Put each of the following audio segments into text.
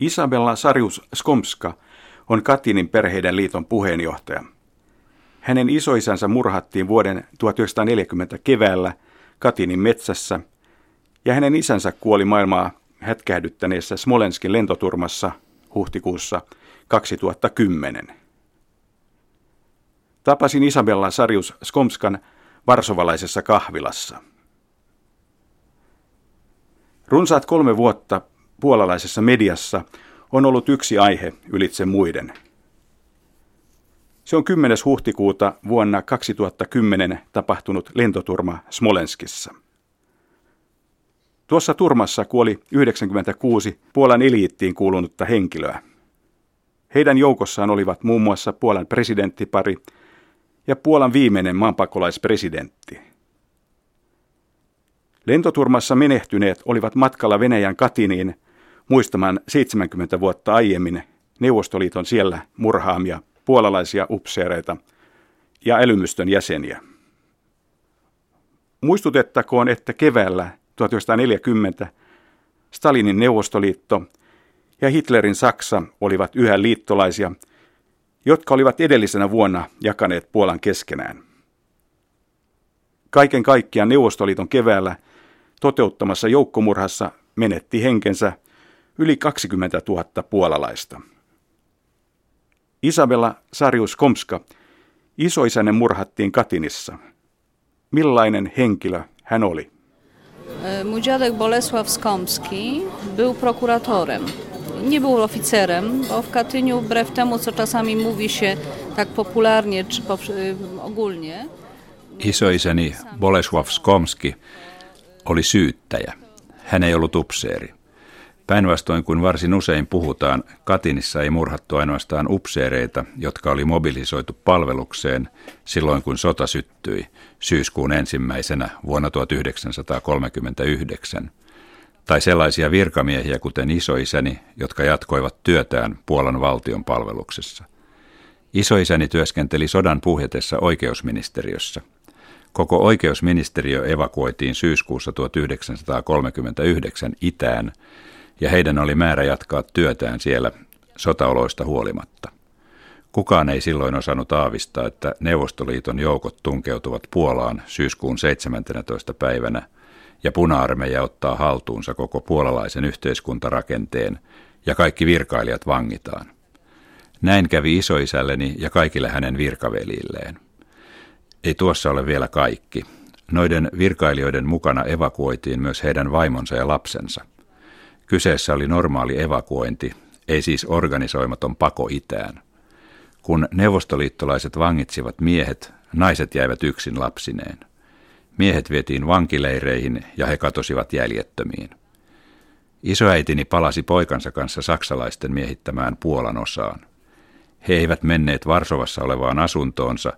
Isabella Sarius Skomska on Katinin perheiden liiton puheenjohtaja. Hänen isoisänsä murhattiin vuoden 1940 keväällä Katinin metsässä ja hänen isänsä kuoli maailmaa hätkähdyttäneessä Smolenskin lentoturmassa huhtikuussa 2010. Tapasin Isabella Sarius Skomskan varsovalaisessa kahvilassa. Runsaat kolme vuotta puolalaisessa mediassa on ollut yksi aihe ylitse muiden. Se on 10. huhtikuuta vuonna 2010 tapahtunut lentoturma Smolenskissa. Tuossa turmassa kuoli 96 Puolan eliittiin kuulunutta henkilöä. Heidän joukossaan olivat muun muassa Puolan presidenttipari ja Puolan viimeinen maanpakolaispresidentti. Lentoturmassa menehtyneet olivat matkalla Venäjän Katiniin muistamaan 70 vuotta aiemmin Neuvostoliiton siellä murhaamia puolalaisia upseereita ja älymystön jäseniä. Muistutettakoon, että keväällä 1940 Stalinin Neuvostoliitto ja Hitlerin Saksa olivat yhä liittolaisia, jotka olivat edellisenä vuonna jakaneet Puolan keskenään. Kaiken kaikkiaan Neuvostoliiton keväällä toteuttamassa joukkomurhassa menetti henkensä yli 20 000 puolalaista. Isabella Sarius Komska, isoisänen murhattiin Katinissa. Millainen henkilö hän oli? E, mój dziadek Bolesław Skomski był prokuratorem. Nie był oficerem, bo w Katyniu, wbrew temu, co czasami mówi się tak popularnie czy ogólnie. Isoisäni Bolesław Skomski oli syyttäjä. Hän ei ollut upseeri. Päinvastoin kuin varsin usein puhutaan, Katinissa ei murhattu ainoastaan upseereita, jotka oli mobilisoitu palvelukseen silloin kun sota syttyi syyskuun ensimmäisenä vuonna 1939, tai sellaisia virkamiehiä kuten isoisäni, jotka jatkoivat työtään Puolan valtion palveluksessa. Isoisäni työskenteli sodan puhjetessa oikeusministeriössä. Koko oikeusministeriö evakuoitiin syyskuussa 1939 itään – ja heidän oli määrä jatkaa työtään siellä sotaoloista huolimatta. Kukaan ei silloin osannut aavistaa, että Neuvostoliiton joukot tunkeutuvat Puolaan syyskuun 17. päivänä ja puna-armeija ottaa haltuunsa koko puolalaisen yhteiskuntarakenteen ja kaikki virkailijat vangitaan. Näin kävi isoisälleni ja kaikille hänen virkavelilleen. Ei tuossa ole vielä kaikki. Noiden virkailijoiden mukana evakuoitiin myös heidän vaimonsa ja lapsensa – Kyseessä oli normaali evakuointi, ei siis organisoimaton pako itään. Kun neuvostoliittolaiset vangitsivat miehet, naiset jäivät yksin lapsineen. Miehet vietiin vankileireihin ja he katosivat jäljettömiin. Isoäitini palasi poikansa kanssa saksalaisten miehittämään Puolan osaan. He eivät menneet Varsovassa olevaan asuntoonsa,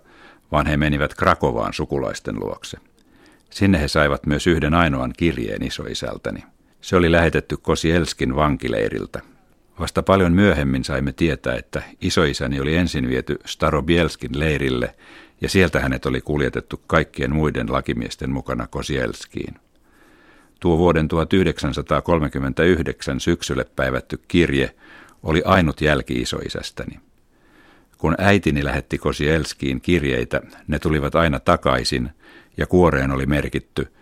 vaan he menivät Krakovaan sukulaisten luokse. Sinne he saivat myös yhden ainoan kirjeen isoisältäni. Se oli lähetetty Kosielskin vankileiriltä. Vasta paljon myöhemmin saimme tietää, että isoisäni oli ensin viety Starobielskin leirille ja sieltä hänet oli kuljetettu kaikkien muiden lakimiesten mukana Kosielskiin. Tuo vuoden 1939 syksylle päivätty kirje oli ainut jälki isoisästäni. Kun äitini lähetti Kosielskiin kirjeitä, ne tulivat aina takaisin ja kuoreen oli merkitty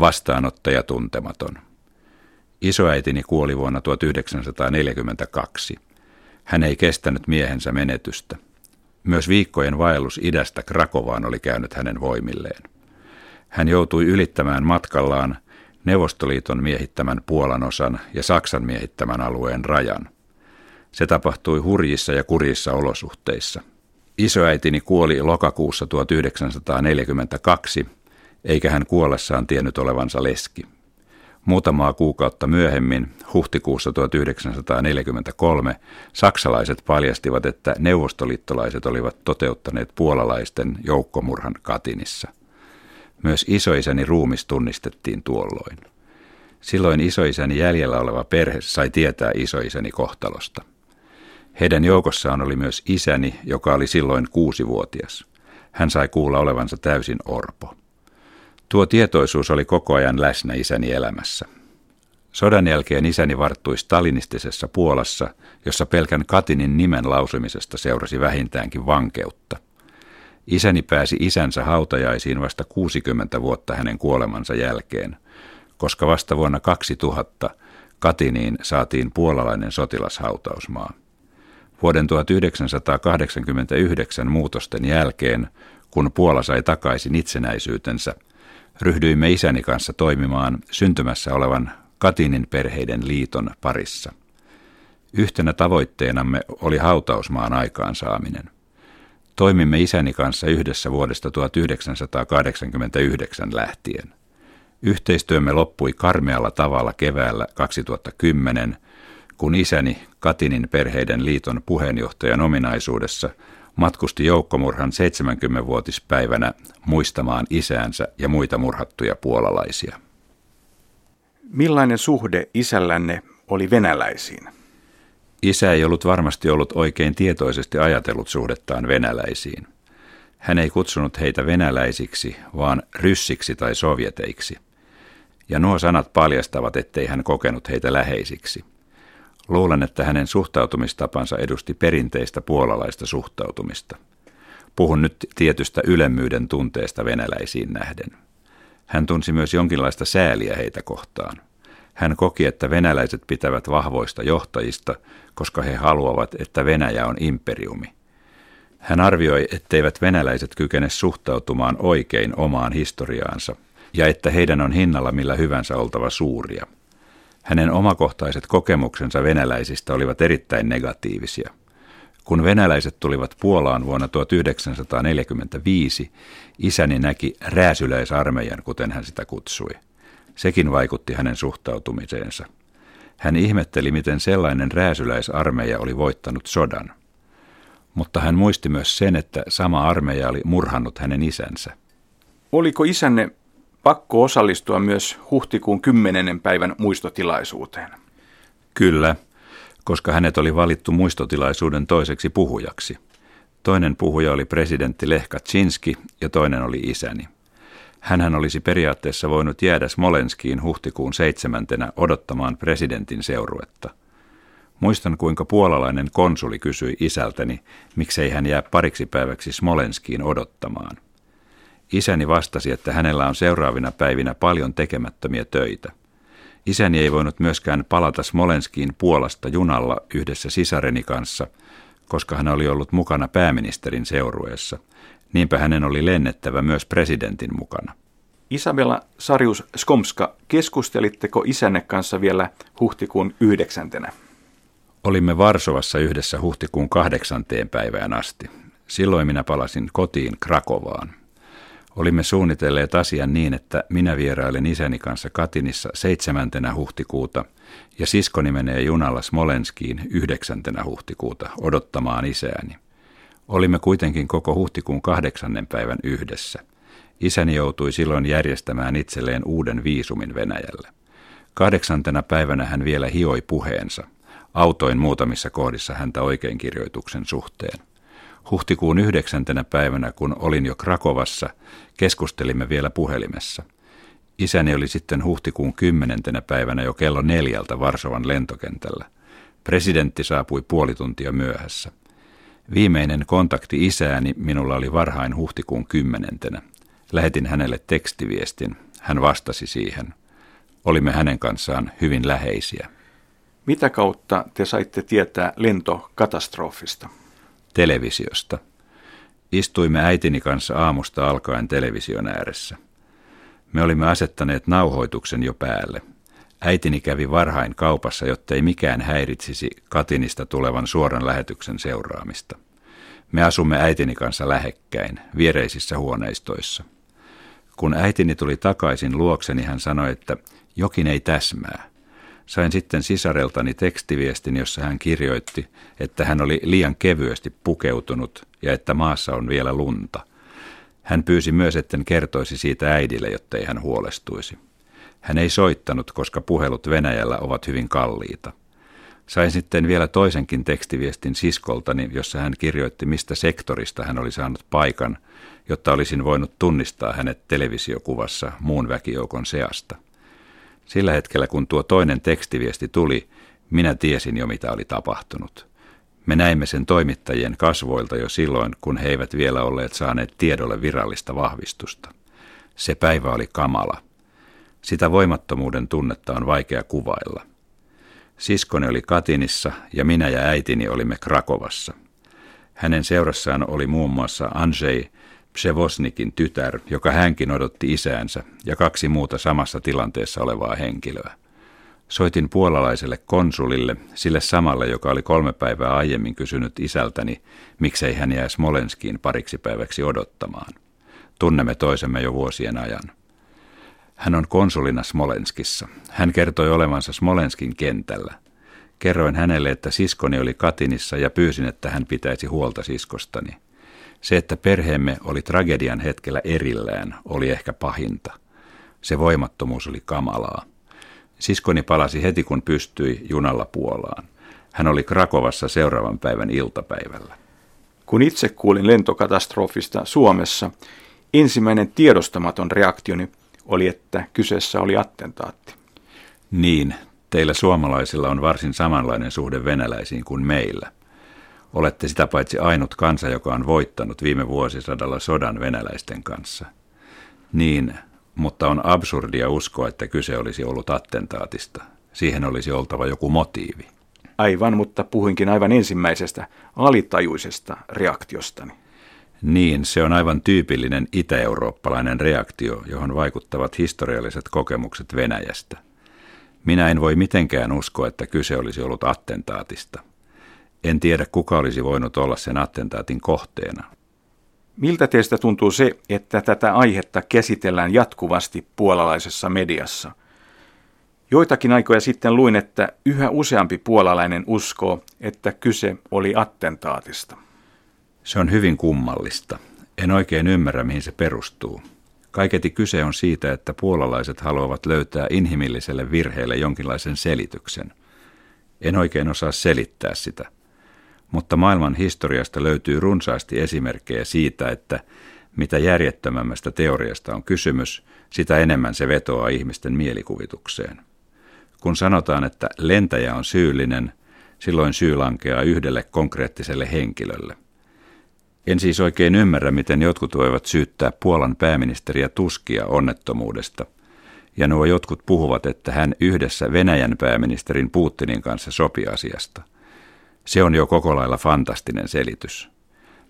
vastaanottaja tuntematon. Isoäitini kuoli vuonna 1942. Hän ei kestänyt miehensä menetystä. Myös viikkojen vaellus idästä Krakovaan oli käynyt hänen voimilleen. Hän joutui ylittämään matkallaan Neuvostoliiton miehittämän Puolan osan ja Saksan miehittämän alueen rajan. Se tapahtui hurjissa ja kurjissa olosuhteissa. Isoäitini kuoli lokakuussa 1942, eikä hän kuollessaan tiennyt olevansa leski. Muutamaa kuukautta myöhemmin, huhtikuussa 1943, saksalaiset paljastivat, että neuvostoliittolaiset olivat toteuttaneet puolalaisten joukkomurhan Katinissa. Myös isoisäni ruumis tunnistettiin tuolloin. Silloin isoisäni jäljellä oleva perhe sai tietää isoisäni kohtalosta. Heidän joukossaan oli myös isäni, joka oli silloin kuusivuotias. Hän sai kuulla olevansa täysin orpo. Tuo tietoisuus oli koko ajan läsnä isäni elämässä. Sodan jälkeen isäni varttui stalinistisessa Puolassa, jossa pelkän Katinin nimen lausumisesta seurasi vähintäänkin vankeutta. Isäni pääsi isänsä hautajaisiin vasta 60 vuotta hänen kuolemansa jälkeen, koska vasta vuonna 2000 Katiniin saatiin puolalainen sotilashautausmaa. Vuoden 1989 muutosten jälkeen, kun Puola sai takaisin itsenäisyytensä, ryhdyimme isäni kanssa toimimaan syntymässä olevan Katinin perheiden liiton parissa. Yhtenä tavoitteenamme oli hautausmaan aikaansaaminen. Toimimme isäni kanssa yhdessä vuodesta 1989 lähtien. Yhteistyömme loppui karmealla tavalla keväällä 2010, kun isäni Katinin perheiden liiton puheenjohtajan ominaisuudessa matkusti joukkomurhan 70-vuotispäivänä muistamaan isäänsä ja muita murhattuja puolalaisia. Millainen suhde isällänne oli venäläisiin? Isä ei ollut varmasti ollut oikein tietoisesti ajatellut suhdettaan venäläisiin. Hän ei kutsunut heitä venäläisiksi, vaan ryssiksi tai sovjeteiksi. Ja nuo sanat paljastavat, ettei hän kokenut heitä läheisiksi. Luulen, että hänen suhtautumistapansa edusti perinteistä puolalaista suhtautumista. Puhun nyt tietystä ylemmyyden tunteesta venäläisiin nähden. Hän tunsi myös jonkinlaista sääliä heitä kohtaan. Hän koki, että venäläiset pitävät vahvoista johtajista, koska he haluavat, että Venäjä on imperiumi. Hän arvioi, etteivät venäläiset kykene suhtautumaan oikein omaan historiaansa ja että heidän on hinnalla millä hyvänsä oltava suuria. Hänen omakohtaiset kokemuksensa venäläisistä olivat erittäin negatiivisia. Kun venäläiset tulivat Puolaan vuonna 1945, isäni näki rääsyläisarmeijan, kuten hän sitä kutsui. Sekin vaikutti hänen suhtautumiseensa. Hän ihmetteli, miten sellainen rääsyläisarmeija oli voittanut sodan. Mutta hän muisti myös sen, että sama armeija oli murhannut hänen isänsä. Oliko isänne pakko osallistua myös huhtikuun 10. päivän muistotilaisuuteen? Kyllä, koska hänet oli valittu muistotilaisuuden toiseksi puhujaksi. Toinen puhuja oli presidentti Lech Kaczynski ja toinen oli isäni. Hänhän olisi periaatteessa voinut jäädä Smolenskiin huhtikuun seitsemäntenä odottamaan presidentin seuruetta. Muistan, kuinka puolalainen konsuli kysyi isältäni, miksei hän jää pariksi päiväksi Smolenskiin odottamaan. Isäni vastasi, että hänellä on seuraavina päivinä paljon tekemättömiä töitä. Isäni ei voinut myöskään palata Smolenskiin Puolasta junalla yhdessä sisareni kanssa, koska hän oli ollut mukana pääministerin seurueessa. Niinpä hänen oli lennettävä myös presidentin mukana. Isabella Sarius Skomska, keskustelitteko isänne kanssa vielä huhtikuun yhdeksäntenä? Olimme Varsovassa yhdessä huhtikuun kahdeksanteen päivään asti. Silloin minä palasin kotiin Krakovaan. Olimme suunnitelleet asian niin, että minä vierailen isäni kanssa Katinissa 7. huhtikuuta ja siskoni menee junalla Smolenskiin 9. huhtikuuta odottamaan isääni. Olimme kuitenkin koko huhtikuun kahdeksannen päivän yhdessä. Isäni joutui silloin järjestämään itselleen uuden viisumin Venäjälle. Kahdeksantena päivänä hän vielä hioi puheensa. Autoin muutamissa kohdissa häntä oikeinkirjoituksen suhteen. Huhtikuun yhdeksäntenä päivänä, kun olin jo Krakovassa, keskustelimme vielä puhelimessa. Isäni oli sitten huhtikuun kymmenentenä päivänä jo kello neljältä Varsovan lentokentällä. Presidentti saapui puoli tuntia myöhässä. Viimeinen kontakti isääni minulla oli varhain huhtikuun kymmenentenä. Lähetin hänelle tekstiviestin. Hän vastasi siihen. Olimme hänen kanssaan hyvin läheisiä. Mitä kautta te saitte tietää lentokatastrofista? Televisiosta. Istuimme äitini kanssa aamusta alkaen television ääressä. Me olimme asettaneet nauhoituksen jo päälle. Äitini kävi varhain kaupassa, jottei mikään häiritsisi Katinista tulevan suoran lähetyksen seuraamista. Me asumme äitini kanssa lähekkäin, viereisissä huoneistoissa. Kun äitini tuli takaisin luokseni, hän sanoi, että jokin ei täsmää. Sain sitten sisareltani tekstiviestin, jossa hän kirjoitti, että hän oli liian kevyesti pukeutunut ja että maassa on vielä lunta. Hän pyysi myös, etten kertoisi siitä äidille, jotta ei hän huolestuisi. Hän ei soittanut, koska puhelut Venäjällä ovat hyvin kalliita. Sain sitten vielä toisenkin tekstiviestin siskoltani, jossa hän kirjoitti, mistä sektorista hän oli saanut paikan, jotta olisin voinut tunnistaa hänet televisiokuvassa muun väkijoukon seasta. Sillä hetkellä, kun tuo toinen tekstiviesti tuli, minä tiesin jo mitä oli tapahtunut. Me näimme sen toimittajien kasvoilta jo silloin, kun he eivät vielä olleet saaneet tiedolle virallista vahvistusta. Se päivä oli kamala. Sitä voimattomuuden tunnetta on vaikea kuvailla. Siskoni oli Katinissa ja minä ja äitini olimme Krakovassa. Hänen seurassaan oli muun muassa Andrzej Przevosnikin tytär, joka hänkin odotti isäänsä, ja kaksi muuta samassa tilanteessa olevaa henkilöä. Soitin puolalaiselle konsulille, sille samalle, joka oli kolme päivää aiemmin kysynyt isältäni, miksei hän jää Smolenskiin pariksi päiväksi odottamaan. Tunnemme toisemme jo vuosien ajan. Hän on konsulina Smolenskissa. Hän kertoi olevansa Smolenskin kentällä. Kerroin hänelle, että siskoni oli Katinissa ja pyysin, että hän pitäisi huolta siskostani. Se, että perheemme oli tragedian hetkellä erillään, oli ehkä pahinta. Se voimattomuus oli kamalaa. Siskoni palasi heti kun pystyi junalla Puolaan. Hän oli Krakovassa seuraavan päivän iltapäivällä. Kun itse kuulin lentokatastrofista Suomessa, ensimmäinen tiedostamaton reaktioni oli, että kyseessä oli attentaatti. Niin, teillä suomalaisilla on varsin samanlainen suhde venäläisiin kuin meillä. Olette sitä paitsi ainut kansa, joka on voittanut viime vuosisadalla sodan venäläisten kanssa. Niin, mutta on absurdia uskoa, että kyse olisi ollut attentaatista. Siihen olisi oltava joku motiivi. Aivan, mutta puhuinkin aivan ensimmäisestä alitajuisesta reaktiostani. Niin, se on aivan tyypillinen itä-eurooppalainen reaktio, johon vaikuttavat historialliset kokemukset Venäjästä. Minä en voi mitenkään uskoa, että kyse olisi ollut attentaatista. En tiedä, kuka olisi voinut olla sen attentaatin kohteena. Miltä teistä tuntuu se, että tätä aihetta käsitellään jatkuvasti puolalaisessa mediassa? Joitakin aikoja sitten luin, että yhä useampi puolalainen uskoo, että kyse oli attentaatista. Se on hyvin kummallista. En oikein ymmärrä, mihin se perustuu. Kaiketi kyse on siitä, että puolalaiset haluavat löytää inhimilliselle virheelle jonkinlaisen selityksen. En oikein osaa selittää sitä mutta maailman historiasta löytyy runsaasti esimerkkejä siitä, että mitä järjettömämmästä teoriasta on kysymys, sitä enemmän se vetoaa ihmisten mielikuvitukseen. Kun sanotaan, että lentäjä on syyllinen, silloin syy lankeaa yhdelle konkreettiselle henkilölle. En siis oikein ymmärrä, miten jotkut voivat syyttää Puolan pääministeriä Tuskia onnettomuudesta. Ja nuo jotkut puhuvat, että hän yhdessä Venäjän pääministerin Putinin kanssa sopi asiasta – se on jo koko lailla fantastinen selitys.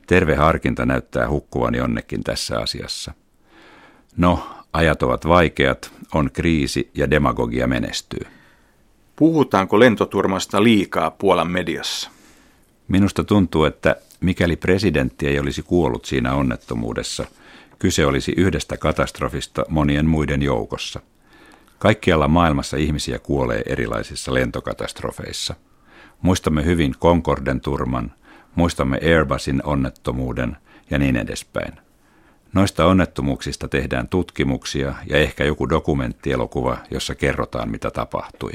Terve harkinta näyttää hukkuvan jonnekin tässä asiassa. No, ajat ovat vaikeat, on kriisi ja demagogia menestyy. Puhutaanko lentoturmasta liikaa Puolan mediassa? Minusta tuntuu, että mikäli presidentti ei olisi kuollut siinä onnettomuudessa, kyse olisi yhdestä katastrofista monien muiden joukossa. Kaikkialla maailmassa ihmisiä kuolee erilaisissa lentokatastrofeissa – Muistamme hyvin Concorden turman, muistamme Airbusin onnettomuuden ja niin edespäin. Noista onnettomuuksista tehdään tutkimuksia ja ehkä joku dokumenttielokuva, jossa kerrotaan, mitä tapahtui.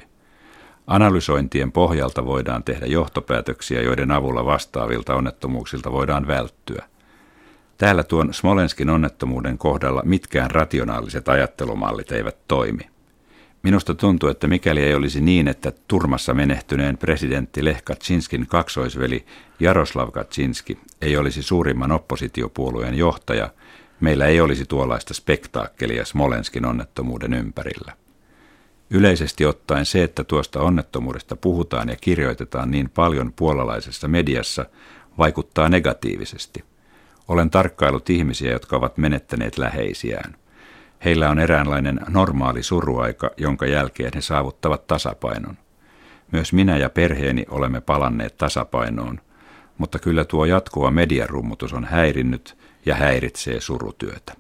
Analysointien pohjalta voidaan tehdä johtopäätöksiä, joiden avulla vastaavilta onnettomuuksilta voidaan välttyä. Täällä tuon Smolenskin onnettomuuden kohdalla mitkään rationaaliset ajattelumallit eivät toimi. Minusta tuntuu, että mikäli ei olisi niin, että turmassa menehtyneen presidentti Lech Kaczynskin kaksoisveli Jaroslav Kaczynski ei olisi suurimman oppositiopuolueen johtaja, meillä ei olisi tuollaista spektaakkelia Smolenskin onnettomuuden ympärillä. Yleisesti ottaen se, että tuosta onnettomuudesta puhutaan ja kirjoitetaan niin paljon puolalaisessa mediassa, vaikuttaa negatiivisesti. Olen tarkkailut ihmisiä, jotka ovat menettäneet läheisiään – Heillä on eräänlainen normaali suruaika, jonka jälkeen he saavuttavat tasapainon. Myös minä ja perheeni olemme palanneet tasapainoon, mutta kyllä tuo jatkuva mediarummutus on häirinnyt ja häiritsee surutyötä.